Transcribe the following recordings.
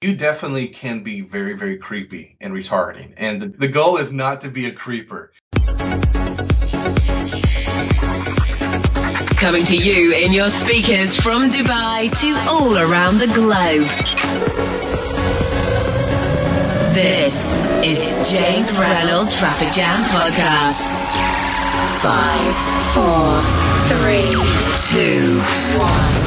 You definitely can be very, very creepy and retargeting. And the, the goal is not to be a creeper. Coming to you in your speakers from Dubai to all around the globe. This is James Reynolds Traffic Jam Podcast. Five, four, three, two, one.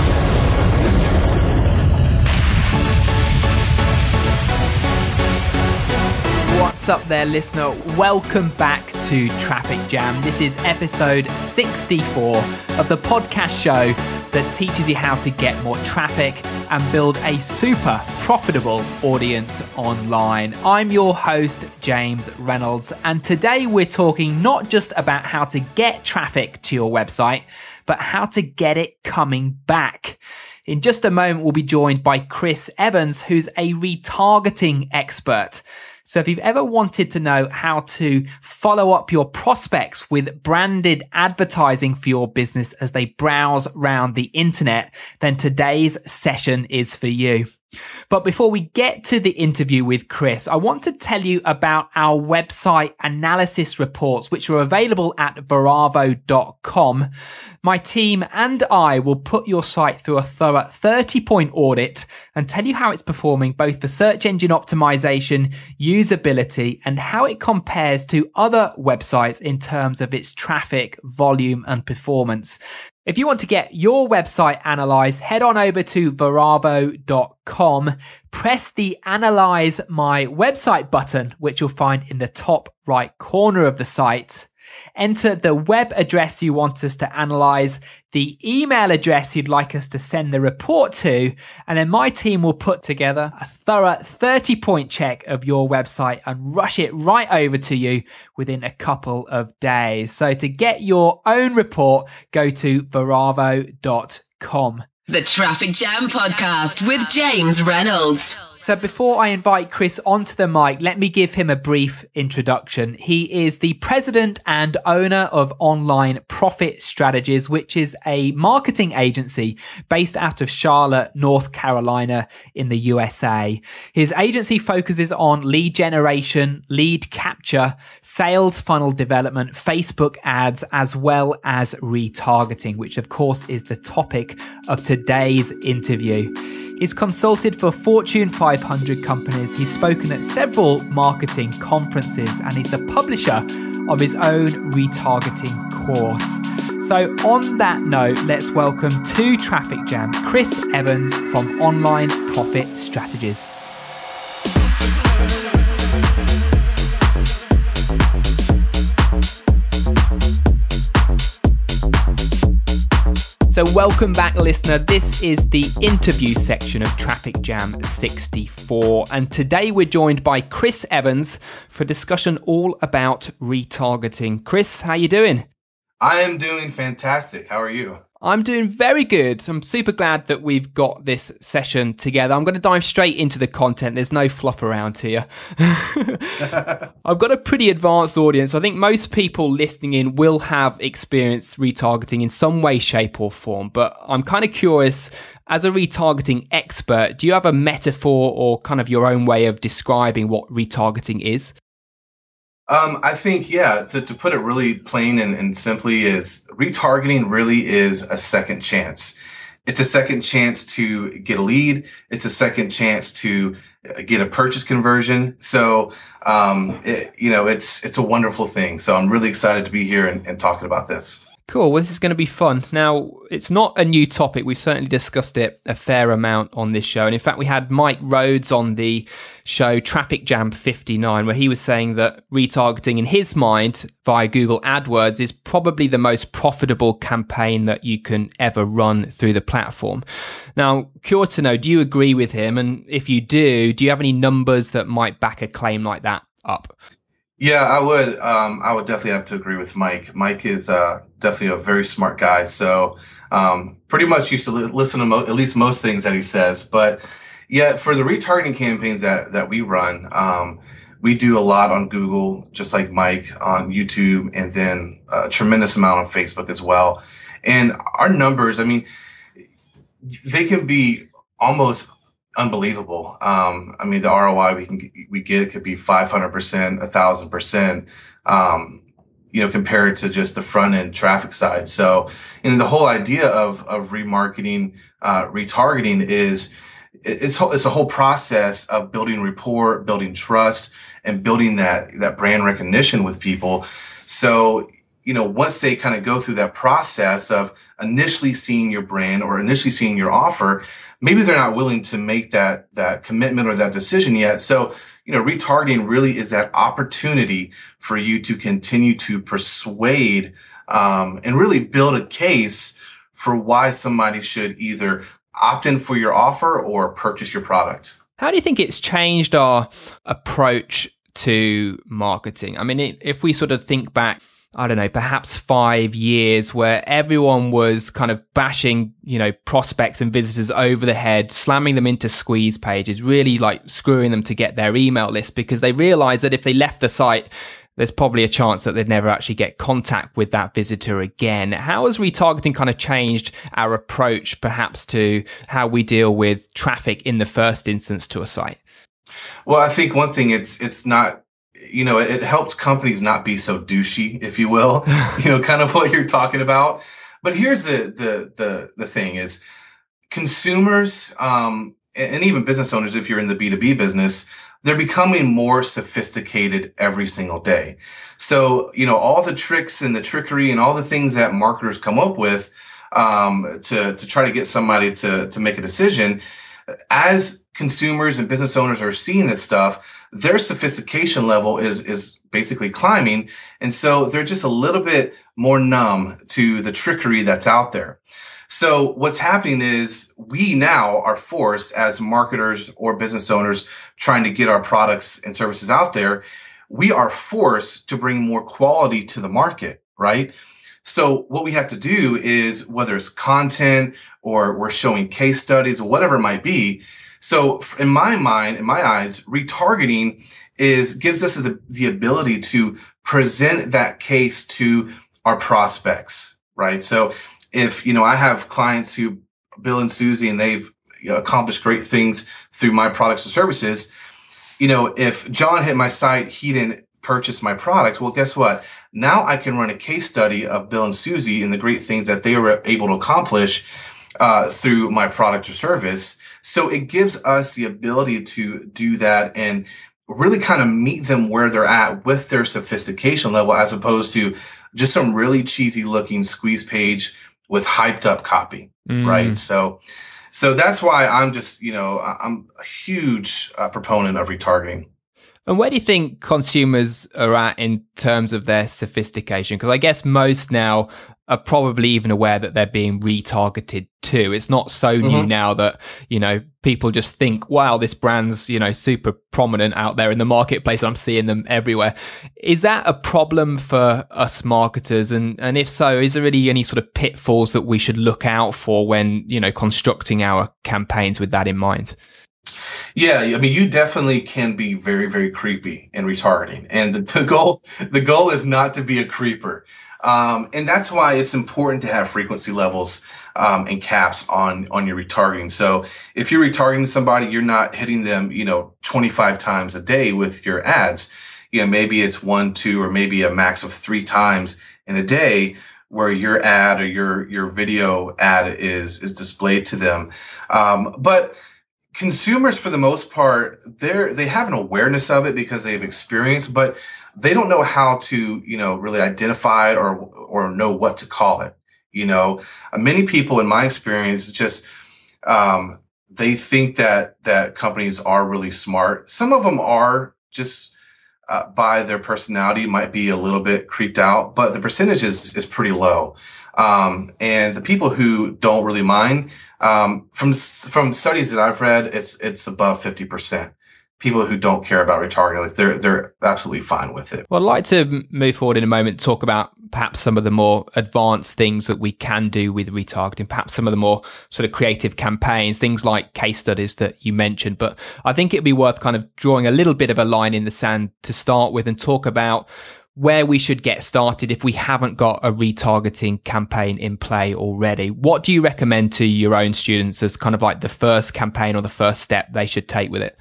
What's up there, listener? Welcome back to Traffic Jam. This is episode 64 of the podcast show that teaches you how to get more traffic and build a super profitable audience online. I'm your host, James Reynolds, and today we're talking not just about how to get traffic to your website, but how to get it coming back. In just a moment, we'll be joined by Chris Evans, who's a retargeting expert. So if you've ever wanted to know how to follow up your prospects with branded advertising for your business as they browse around the internet, then today's session is for you. But before we get to the interview with Chris, I want to tell you about our website analysis reports, which are available at veravo.com. My team and I will put your site through a thorough 30 point audit and tell you how it's performing both for search engine optimization, usability, and how it compares to other websites in terms of its traffic, volume, and performance. If you want to get your website analyzed, head on over to veravo.com, press the analyze my website button, which you'll find in the top right corner of the site. Enter the web address you want us to analyze, the email address you'd like us to send the report to, and then my team will put together a thorough 30 point check of your website and rush it right over to you within a couple of days. So to get your own report, go to veravo.com. The Traffic Jam Podcast with James Reynolds. So before I invite Chris onto the mic, let me give him a brief introduction. He is the president and owner of Online Profit Strategies, which is a marketing agency based out of Charlotte, North Carolina in the USA. His agency focuses on lead generation, lead capture, sales funnel development, Facebook ads, as well as retargeting, which of course is the topic of today's interview. He's consulted for Fortune 500 companies. He's spoken at several marketing conferences and he's the publisher of his own retargeting course. So, on that note, let's welcome to Traffic Jam Chris Evans from Online Profit Strategies. So, welcome back, listener. This is the interview section of Traffic Jam 64. And today we're joined by Chris Evans for discussion all about retargeting. Chris, how you doing? I am doing fantastic. How are you? I'm doing very good. I'm super glad that we've got this session together. I'm going to dive straight into the content. There's no fluff around here. I've got a pretty advanced audience. I think most people listening in will have experienced retargeting in some way, shape, or form. But I'm kind of curious, as a retargeting expert, do you have a metaphor or kind of your own way of describing what retargeting is? Um, I think, yeah, to, to put it really plain and, and simply is retargeting really is a second chance. It's a second chance to get a lead. It's a second chance to uh, get a purchase conversion. So, um, it, you know, it's, it's a wonderful thing. So I'm really excited to be here and, and talking about this. Cool. Well, this is going to be fun. Now, it's not a new topic. We've certainly discussed it a fair amount on this show. And in fact, we had Mike Rhodes on the show Traffic Jam 59, where he was saying that retargeting in his mind via Google AdWords is probably the most profitable campaign that you can ever run through the platform. Now, curious to know, do you agree with him? And if you do, do you have any numbers that might back a claim like that up? Yeah, I would. Um, I would definitely have to agree with Mike. Mike is uh, definitely a very smart guy. So um, pretty much used to li- listen to mo- at least most things that he says. But yeah, for the retargeting campaigns that that we run, um, we do a lot on Google, just like Mike on YouTube, and then a tremendous amount on Facebook as well. And our numbers, I mean, they can be almost unbelievable. Um, I mean, the ROI we can we get could be five hundred percent, a thousand percent. Um, you know, compared to just the front end traffic side. So, you know, the whole idea of of remarketing, uh, retargeting is it's it's a whole process of building rapport, building trust, and building that that brand recognition with people. So, you know, once they kind of go through that process of initially seeing your brand or initially seeing your offer, maybe they're not willing to make that that commitment or that decision yet. So you know, retargeting really is that opportunity for you to continue to persuade um, and really build a case for why somebody should either opt in for your offer or purchase your product. How do you think it's changed our approach to marketing? I mean, if we sort of think back I don't know, perhaps five years where everyone was kind of bashing, you know, prospects and visitors over the head, slamming them into squeeze pages, really like screwing them to get their email list because they realized that if they left the site, there's probably a chance that they'd never actually get contact with that visitor again. How has retargeting kind of changed our approach perhaps to how we deal with traffic in the first instance to a site? Well, I think one thing it's it's not you know, it, it helps companies not be so douchey, if you will, you know, kind of what you're talking about. But here's the, the, the, the thing is consumers, um, and even business owners, if you're in the B2B business, they're becoming more sophisticated every single day. So, you know, all the tricks and the trickery and all the things that marketers come up with, um, to, to try to get somebody to, to make a decision, as consumers and business owners are seeing this stuff, their sophistication level is is basically climbing. And so they're just a little bit more numb to the trickery that's out there. So what's happening is we now are forced as marketers or business owners trying to get our products and services out there we are forced to bring more quality to the market right? So what we have to do is whether it's content or we're showing case studies or whatever it might be so in my mind, in my eyes, retargeting is gives us the, the ability to present that case to our prospects, right? So if, you know, I have clients who Bill and Susie and they've accomplished great things through my products and services, you know, if John hit my site, he didn't purchase my product. Well, guess what? Now I can run a case study of Bill and Susie and the great things that they were able to accomplish uh, through my product or service. So it gives us the ability to do that and really kind of meet them where they're at with their sophistication level, as opposed to just some really cheesy looking squeeze page with hyped up copy, mm. right? So, so that's why I'm just, you know, I'm a huge uh, proponent of retargeting. And where do you think consumers are at in terms of their sophistication? Because I guess most now are probably even aware that they're being retargeted too. It's not so mm-hmm. new now that, you know, people just think, wow, this brand's, you know, super prominent out there in the marketplace. I'm seeing them everywhere. Is that a problem for us marketers? And, and if so, is there really any sort of pitfalls that we should look out for when, you know, constructing our campaigns with that in mind? Yeah, I mean, you definitely can be very, very creepy and retargeting, and the, the goal the goal is not to be a creeper, um, and that's why it's important to have frequency levels um, and caps on on your retargeting. So if you're retargeting somebody, you're not hitting them, you know, 25 times a day with your ads. You know, maybe it's one, two, or maybe a max of three times in a day where your ad or your your video ad is is displayed to them. Um, but consumers for the most part they're they have an awareness of it because they've experienced but they don't know how to you know really identify it or or know what to call it you know? Uh, many people in my experience just um, they think that that companies are really smart. Some of them are just uh, by their personality might be a little bit creeped out but the percentage is is pretty low um, and the people who don't really mind, um, from from studies that I've read, it's it's above fifty percent. People who don't care about retargeting, like they're they're absolutely fine with it. Well, I'd like to move forward in a moment, talk about perhaps some of the more advanced things that we can do with retargeting, perhaps some of the more sort of creative campaigns, things like case studies that you mentioned. But I think it'd be worth kind of drawing a little bit of a line in the sand to start with and talk about where we should get started if we haven't got a retargeting campaign in play already. What do you recommend to your own students as kind of like the first campaign or the first step they should take with it?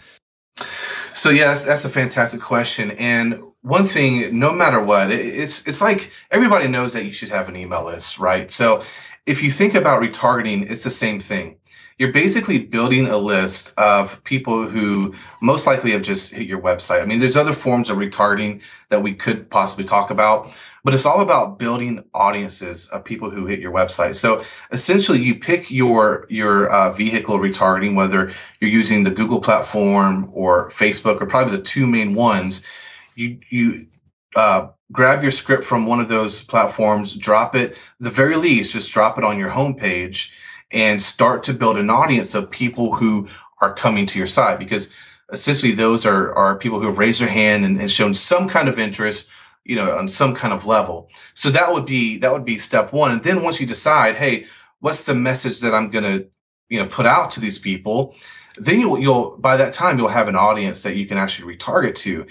So yes, that's a fantastic question. And one thing, no matter what, it's it's like everybody knows that you should have an email list, right? So if you think about retargeting, it's the same thing. You're basically building a list of people who most likely have just hit your website. I mean, there's other forms of retargeting that we could possibly talk about, but it's all about building audiences of people who hit your website. So essentially, you pick your your uh, vehicle retargeting, whether you're using the Google platform or Facebook, or probably the two main ones. You you uh, grab your script from one of those platforms, drop it, the very least, just drop it on your homepage and start to build an audience of people who are coming to your site because essentially those are, are people who have raised their hand and, and shown some kind of interest you know on some kind of level. So that would be that would be step one. And then once you decide hey what's the message that i'm going to you know put out to these people then you'll, you'll by that time you'll have an audience that you can actually retarget to.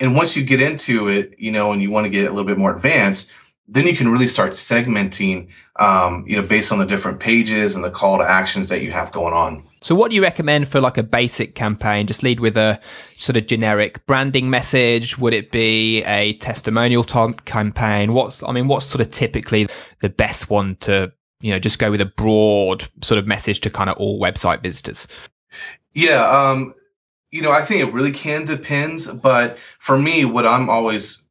And once you get into it, you know, and you want to get a little bit more advanced, then you can really start segmenting, um, you know, based on the different pages and the call to actions that you have going on. So, what do you recommend for like a basic campaign? Just lead with a sort of generic branding message. Would it be a testimonial t- campaign? What's, I mean, what's sort of typically the best one to, you know, just go with a broad sort of message to kind of all website visitors? Yeah. Um, you know, I think it really can depends, but for me, what I'm always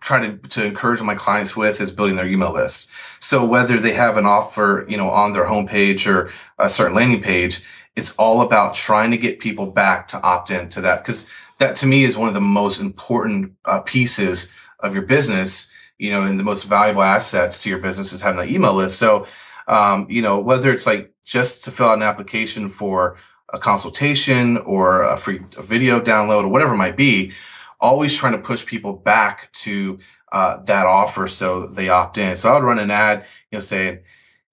trying to, to encourage my clients with is building their email list. So whether they have an offer, you know, on their homepage or a certain landing page, it's all about trying to get people back to opt in to that because that to me is one of the most important uh, pieces of your business. You know, and the most valuable assets to your business is having that email list. So, um, you know, whether it's like just to fill out an application for a consultation or a free video download or whatever it might be, always trying to push people back to uh, that offer so they opt in. So I would run an ad, you know, saying,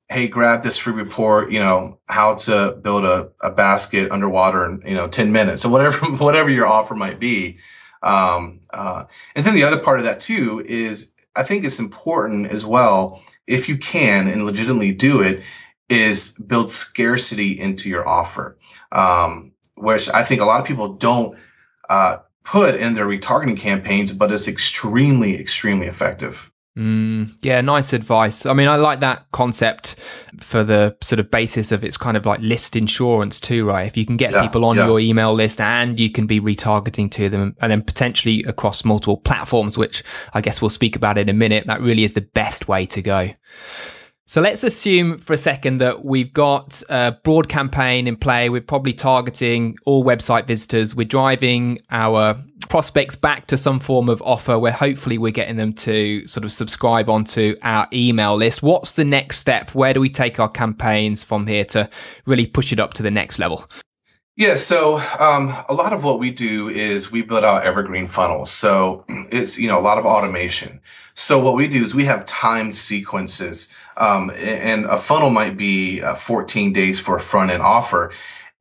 "Hey, grab this free report. You know how to build a, a basket underwater in you know ten minutes, or whatever whatever your offer might be." Um, uh, and then the other part of that too is I think it's important as well if you can and legitimately do it is build scarcity into your offer, um, which I think a lot of people don't uh, put in their retargeting campaigns, but it's extremely, extremely effective. Mm, yeah, nice advice. I mean, I like that concept for the sort of basis of it's kind of like list insurance too, right? If you can get yeah, people on yeah. your email list and you can be retargeting to them and then potentially across multiple platforms, which I guess we'll speak about in a minute, that really is the best way to go. So let's assume for a second that we've got a broad campaign in play. We're probably targeting all website visitors. We're driving our prospects back to some form of offer where hopefully we're getting them to sort of subscribe onto our email list. What's the next step? Where do we take our campaigns from here to really push it up to the next level? Yeah, so um, a lot of what we do is we build out evergreen funnels. So it's you know a lot of automation. So what we do is we have timed sequences, um, and a funnel might be uh, 14 days for a front end offer.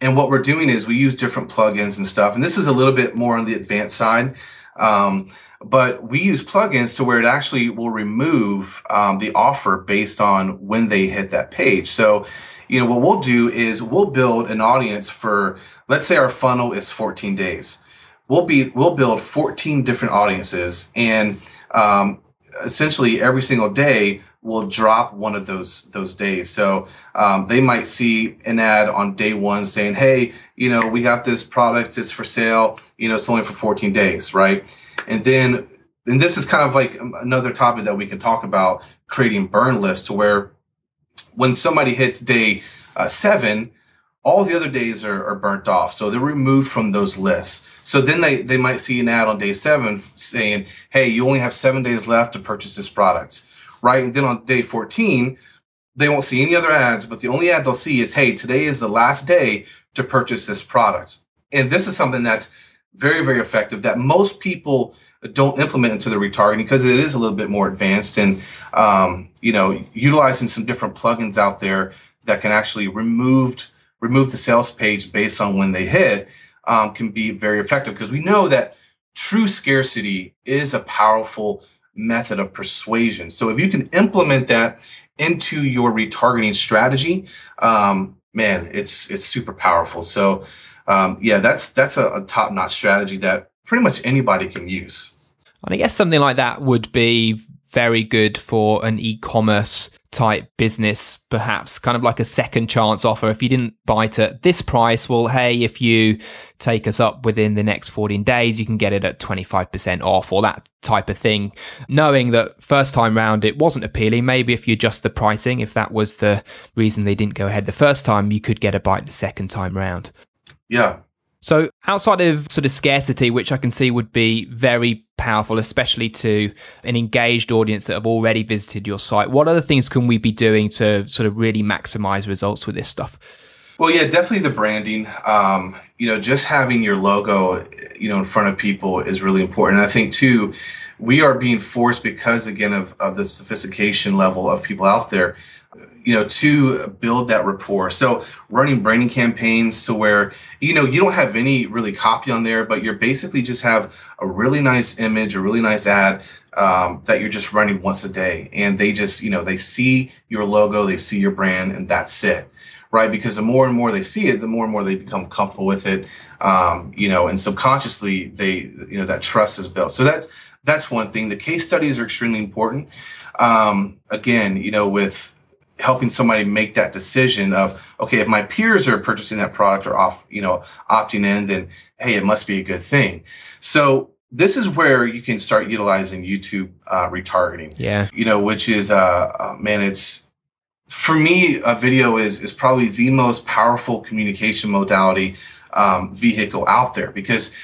And what we're doing is we use different plugins and stuff. And this is a little bit more on the advanced side. Um, but we use plugins to where it actually will remove um, the offer based on when they hit that page. So you know, what we'll do is we'll build an audience for, let's say our funnel is 14 days. We'll be, we'll build 14 different audiences and, um, essentially every single day we'll drop one of those those days. So um, they might see an ad on day one saying, "Hey, you know, we got this product. It's for sale. You know, it's only for 14 days, right?" And then, and this is kind of like another topic that we can talk about creating burn lists to where when somebody hits day uh, seven, all the other days are, are burnt off. So they're removed from those lists. So then they, they might see an ad on day seven saying, hey, you only have seven days left to purchase this product, right? And then on day 14, they won't see any other ads, but the only ad they'll see is, hey, today is the last day to purchase this product. And this is something that's very, very effective that most people don't implement into the retargeting because it is a little bit more advanced and um, you know utilizing some different plugins out there that can actually remove remove the sales page based on when they hit um, can be very effective because we know that true scarcity is a powerful method of persuasion. So if you can implement that into your retargeting strategy, um, man, it's it's super powerful. So um, yeah, that's that's a, a top notch strategy that pretty much anybody can use. And I guess something like that would be very good for an e-commerce type business, perhaps kind of like a second chance offer. If you didn't bite at this price, well, hey, if you take us up within the next 14 days, you can get it at 25% off or that type of thing. Knowing that first time round it wasn't appealing, maybe if you adjust the pricing, if that was the reason they didn't go ahead the first time, you could get a bite the second time round. Yeah, so, outside of sort of scarcity, which I can see would be very powerful, especially to an engaged audience that have already visited your site, what other things can we be doing to sort of really maximize results with this stuff? Well, yeah, definitely the branding. Um, you know, just having your logo, you know, in front of people is really important. And I think too, we are being forced because again of, of the sophistication level of people out there you know to build that rapport. So running branding campaigns to where you know you don't have any really copy on there but you're basically just have a really nice image a really nice ad um, that you're just running once a day. And they just you know they see your logo they see your brand and that's it right? Because the more and more they see it the more and more they become comfortable with it um, you know and subconsciously they you know that trust is built. So that's that's one thing. The case studies are extremely important. Um, again you know with helping somebody make that decision of okay if my peers are purchasing that product or off you know opting in then hey it must be a good thing. So this is where you can start utilizing youtube uh, retargeting. Yeah. You know which is uh, uh man it's for me a video is is probably the most powerful communication modality um, vehicle out there because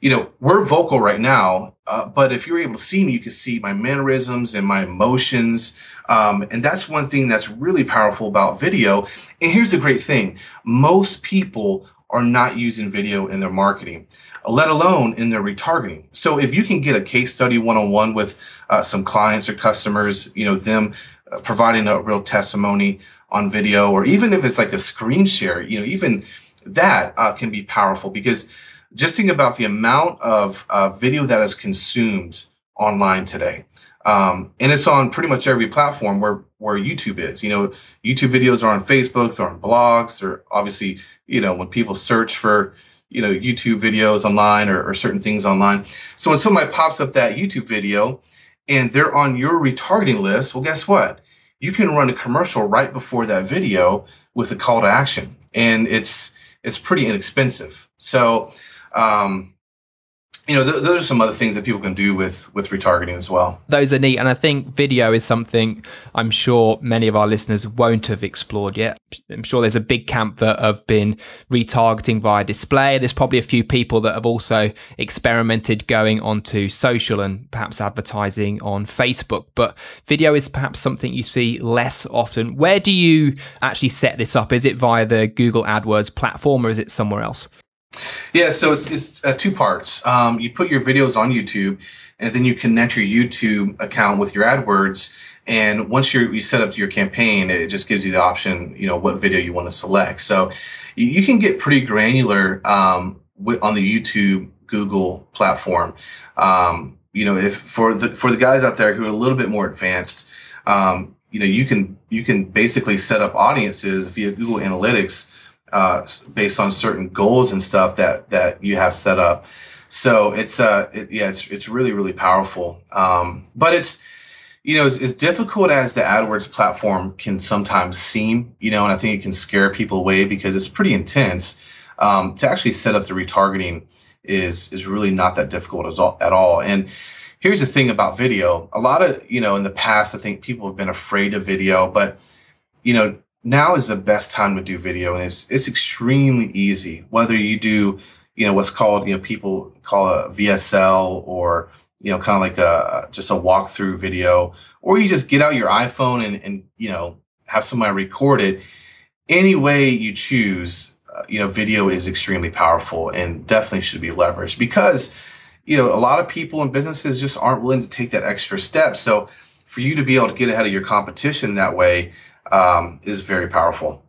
you know, we're vocal right now, uh, but if you're able to see me, you can see my mannerisms and my emotions. Um, and that's one thing that's really powerful about video. And here's the great thing most people are not using video in their marketing, let alone in their retargeting. So if you can get a case study one on one with uh, some clients or customers, you know, them uh, providing a real testimony on video, or even if it's like a screen share, you know, even that uh, can be powerful because just think about the amount of uh, video that is consumed online today. Um, and it's on pretty much every platform where where YouTube is. You know, YouTube videos are on Facebook, they're on blogs, or obviously, you know, when people search for you know YouTube videos online or, or certain things online. So when somebody pops up that YouTube video and they're on your retargeting list, well, guess what? You can run a commercial right before that video with a call to action, and it's it's pretty inexpensive. So um, you know, th- those are some other things that people can do with with retargeting as well. Those are neat, and I think video is something I'm sure many of our listeners won't have explored yet. I'm sure there's a big camp that have been retargeting via display. There's probably a few people that have also experimented going onto social and perhaps advertising on Facebook. But video is perhaps something you see less often. Where do you actually set this up? Is it via the Google AdWords platform, or is it somewhere else? Yeah, so it's, it's uh, two parts. Um, you put your videos on YouTube, and then you connect your YouTube account with your AdWords. And once you you set up your campaign, it just gives you the option, you know, what video you want to select. So you, you can get pretty granular um, with, on the YouTube Google platform. Um, you know, if for the for the guys out there who are a little bit more advanced, um, you know, you can you can basically set up audiences via Google Analytics uh, based on certain goals and stuff that that you have set up. So it's uh it, yeah it's it's really really powerful. Um, but it's you know as, as difficult as the AdWords platform can sometimes seem, you know, and I think it can scare people away because it's pretty intense. Um, to actually set up the retargeting is is really not that difficult at all. And here's the thing about video: a lot of you know in the past, I think people have been afraid of video, but you know now is the best time to do video and it's it's extremely easy. Whether you do you know what's called you know people call a VSL or you know kind of like a just a walkthrough video or you just get out your iPhone and and you know have somebody record it any way you choose uh, you know video is extremely powerful and definitely should be leveraged because you know a lot of people and businesses just aren't willing to take that extra step. So for you to be able to get ahead of your competition that way um, is very powerful.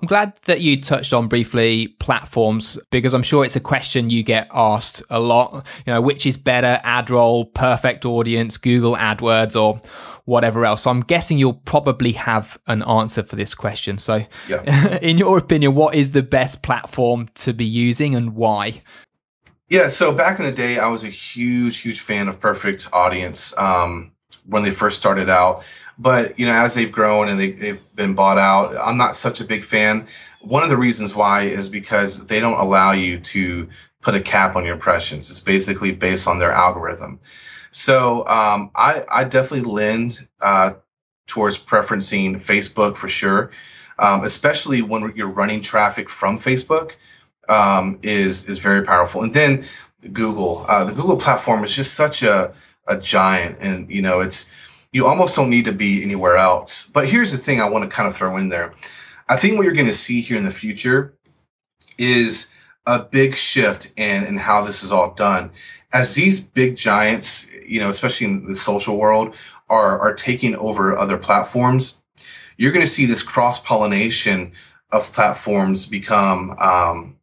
I'm glad that you touched on briefly platforms because I'm sure it's a question you get asked a lot. You know, which is better, AdRoll, Perfect Audience, Google AdWords, or whatever else. So I'm guessing you'll probably have an answer for this question. So, yeah. in your opinion, what is the best platform to be using and why? Yeah, so back in the day, I was a huge, huge fan of Perfect Audience um, when they first started out. But you know, as they've grown and they, they've been bought out, I'm not such a big fan. One of the reasons why is because they don't allow you to put a cap on your impressions. It's basically based on their algorithm. So um, I, I definitely lend uh, towards preferencing Facebook for sure, um, especially when you're running traffic from Facebook. Um, is is very powerful, and then Google. Uh, the Google platform is just such a a giant, and you know it's you almost don't need to be anywhere else. But here's the thing I want to kind of throw in there. I think what you're going to see here in the future is a big shift in, in how this is all done. As these big giants, you know, especially in the social world, are, are taking over other platforms, you're going to see this cross pollination of platforms become, um,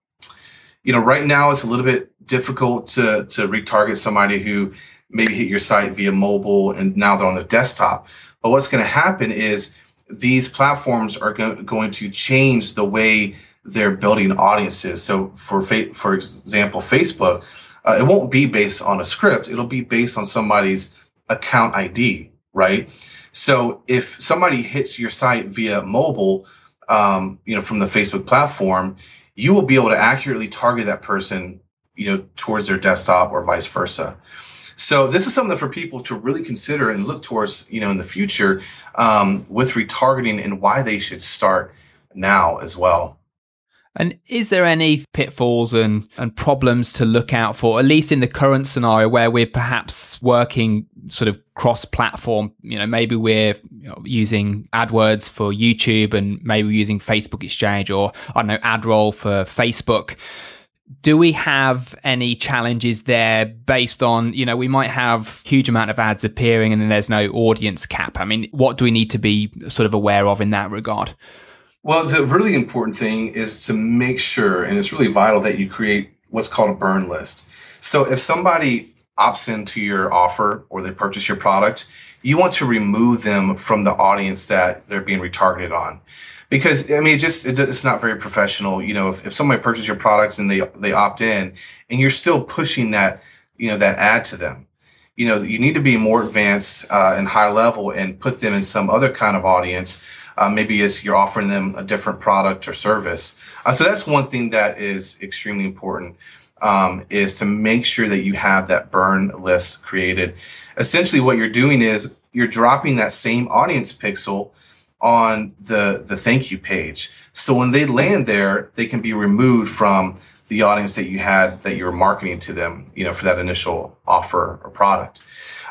you know, right now it's a little bit difficult to, to retarget somebody who maybe hit your site via mobile and now they're on their desktop. But what's going to happen is these platforms are go- going to change the way they're building audiences. So for fa- for example, Facebook, uh, it won't be based on a script. It'll be based on somebody's account ID, right? So if somebody hits your site via mobile, um, you know, from the Facebook platform, you will be able to accurately target that person, you know, towards their desktop or vice versa. So this is something for people to really consider and look towards, you know, in the future um, with retargeting and why they should start now as well. And is there any pitfalls and, and problems to look out for, at least in the current scenario where we're perhaps working sort of cross platform? You know, maybe we're you know, using AdWords for YouTube and maybe using Facebook Exchange or, I don't know, AdRoll for Facebook do we have any challenges there based on you know we might have huge amount of ads appearing and then there's no audience cap. I mean what do we need to be sort of aware of in that regard? Well the really important thing is to make sure and it's really vital that you create what's called a burn list. So if somebody opts into your offer or they purchase your product you want to remove them from the audience that they're being retargeted on because I mean, it just it, it's not very professional. You know, if, if somebody purchases your products and they they opt in, and you're still pushing that you know that ad to them, you know, you need to be more advanced uh, and high level and put them in some other kind of audience. Uh, maybe as you're offering them a different product or service. Uh, so that's one thing that is extremely important. Um, is to make sure that you have that burn list created. Essentially, what you're doing is you're dropping that same audience pixel on the the thank you page. So when they land there, they can be removed from the audience that you had that you were marketing to them, you know, for that initial offer or product.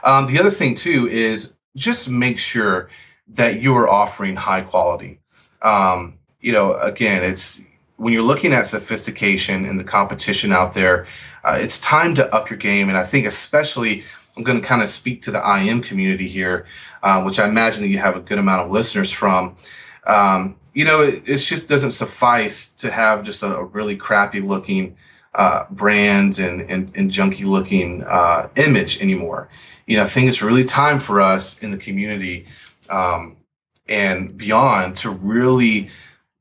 Um, the other thing too is just make sure that you are offering high quality. Um, you know, again, it's when you're looking at sophistication and the competition out there, uh, it's time to up your game. And I think especially I'm going to kind of speak to the IM community here, uh, which I imagine that you have a good amount of listeners from. Um, you know, it, it, just doesn't suffice to have just a, really crappy looking uh, brand and, and, and junky looking uh, image anymore. You know, I think it's really time for us in the community um, and beyond to really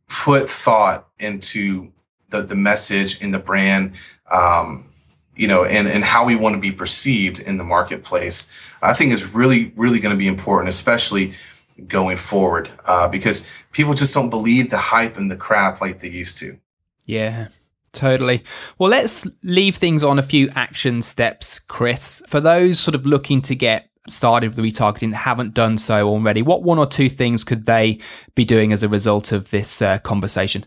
put thought into the, the message and the brand. Um, you know, and, and how we want to be perceived in the marketplace, I think is really, really going to be important, especially going forward, uh, because people just don't believe the hype and the crap like they used to. Yeah. Totally. Well, let's leave things on a few action steps, Chris. For those sort of looking to get started with retargeting haven't done so already, what one or two things could they be doing as a result of this uh, conversation?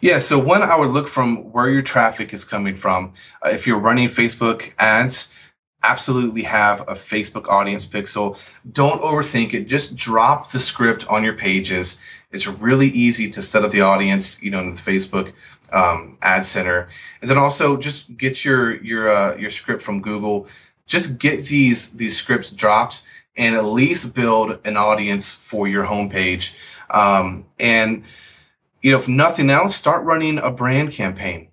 Yeah, so one, I would look from where your traffic is coming from. Uh, if you're running Facebook ads, absolutely have a Facebook audience pixel. Don't overthink it. Just drop the script on your pages. It's really easy to set up the audience, you know, in the Facebook um, ad center, and then also just get your your uh, your script from Google. Just get these these scripts dropped and at least build an audience for your homepage. Um, and you know, if nothing else, start running a brand campaign,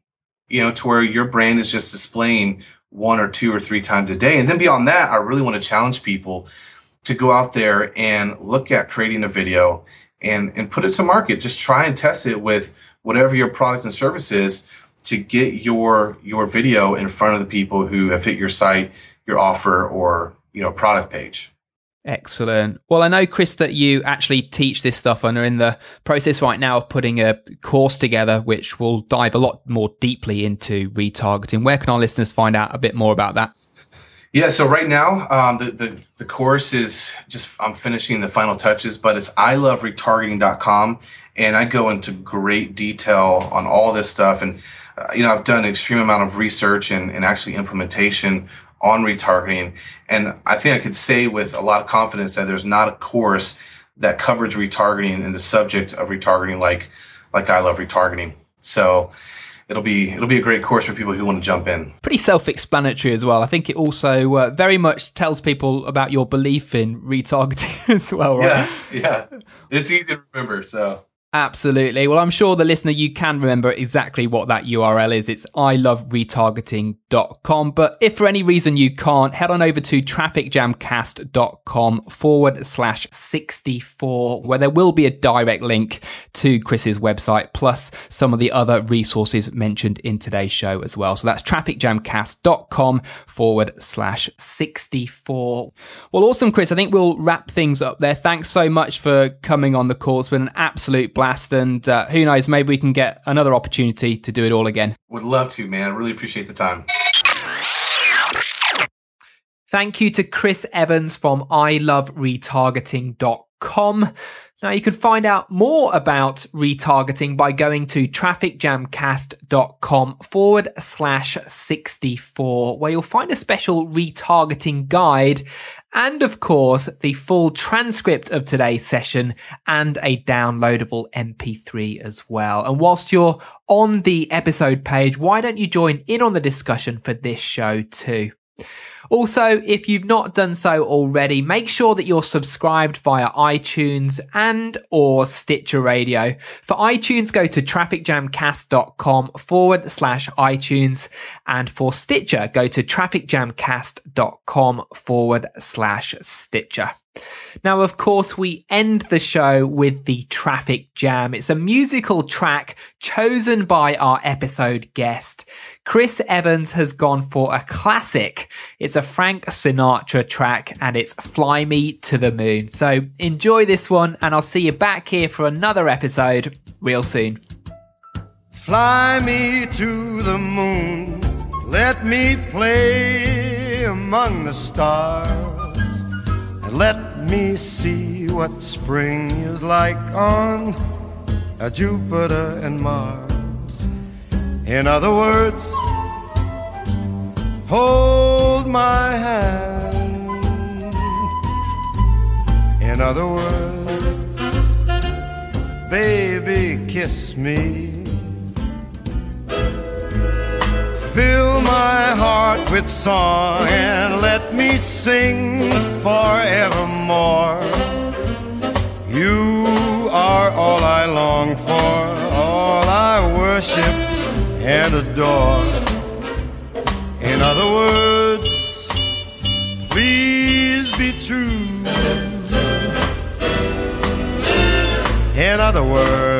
you know, to where your brand is just displaying one or two or three times a day. And then beyond that, I really want to challenge people to go out there and look at creating a video and, and put it to market. Just try and test it with whatever your product and service is to get your your video in front of the people who have hit your site, your offer, or you know product page. Excellent. Well, I know, Chris, that you actually teach this stuff and are in the process right now of putting a course together, which will dive a lot more deeply into retargeting. Where can our listeners find out a bit more about that? Yeah, so right now, um, the, the, the course is just, I'm finishing the final touches, but it's iloveretargeting.com. And I go into great detail on all this stuff. And, uh, you know, I've done an extreme amount of research and, and actually implementation on retargeting. And I think I could say with a lot of confidence that there's not a course that covers retargeting and the subject of retargeting like like I love retargeting. So it'll be it'll be a great course for people who want to jump in. Pretty self-explanatory as well. I think it also uh, very much tells people about your belief in retargeting as well, right? Yeah, yeah. It's easy to remember. So Absolutely. Well, I'm sure the listener, you can remember exactly what that URL is. It's iloveretargeting.com. But if for any reason you can't, head on over to trafficjamcast.com forward slash 64, where there will be a direct link to Chris's website, plus some of the other resources mentioned in today's show as well. So that's trafficjamcast.com forward slash 64. Well, awesome, Chris. I think we'll wrap things up there. Thanks so much for coming on the call. It's been an absolute blast blast. And uh, who knows, maybe we can get another opportunity to do it all again. Would love to, man. I really appreciate the time. Thank you to Chris Evans from iloveretargeting.com. Now, you can find out more about retargeting by going to trafficjamcast.com forward slash 64, where you'll find a special retargeting guide and, of course, the full transcript of today's session and a downloadable MP3 as well. And whilst you're on the episode page, why don't you join in on the discussion for this show too? Also, if you've not done so already, make sure that you're subscribed via iTunes and or Stitcher Radio. For iTunes, go to trafficjamcast.com forward slash iTunes. And for Stitcher, go to trafficjamcast.com forward slash Stitcher. Now, of course, we end the show with the Traffic Jam. It's a musical track chosen by our episode guest. Chris Evans has gone for a classic. It's a Frank Sinatra track and it's Fly Me to the Moon. So enjoy this one, and I'll see you back here for another episode real soon. Fly me to the moon, let me play among the stars And let me see what spring is like on Jupiter and Mars. In other words, hold my hand. In other words, baby, kiss me. Fill my heart with song and let me sing forevermore. You are all I long for, all I worship and adore. In other words, please be true. In other words,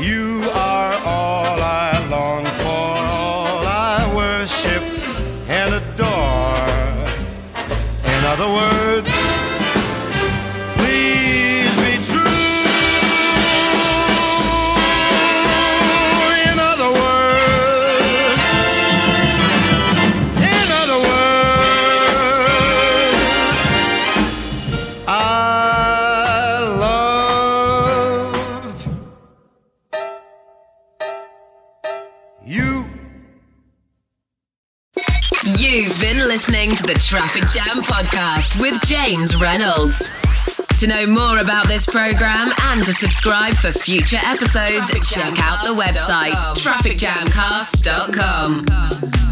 You are all I long for, all I worship and adore. In other words, Traffic Jam podcast with James Reynolds. To know more about this program and to subscribe for future episodes, check out the website trafficjamcast.com.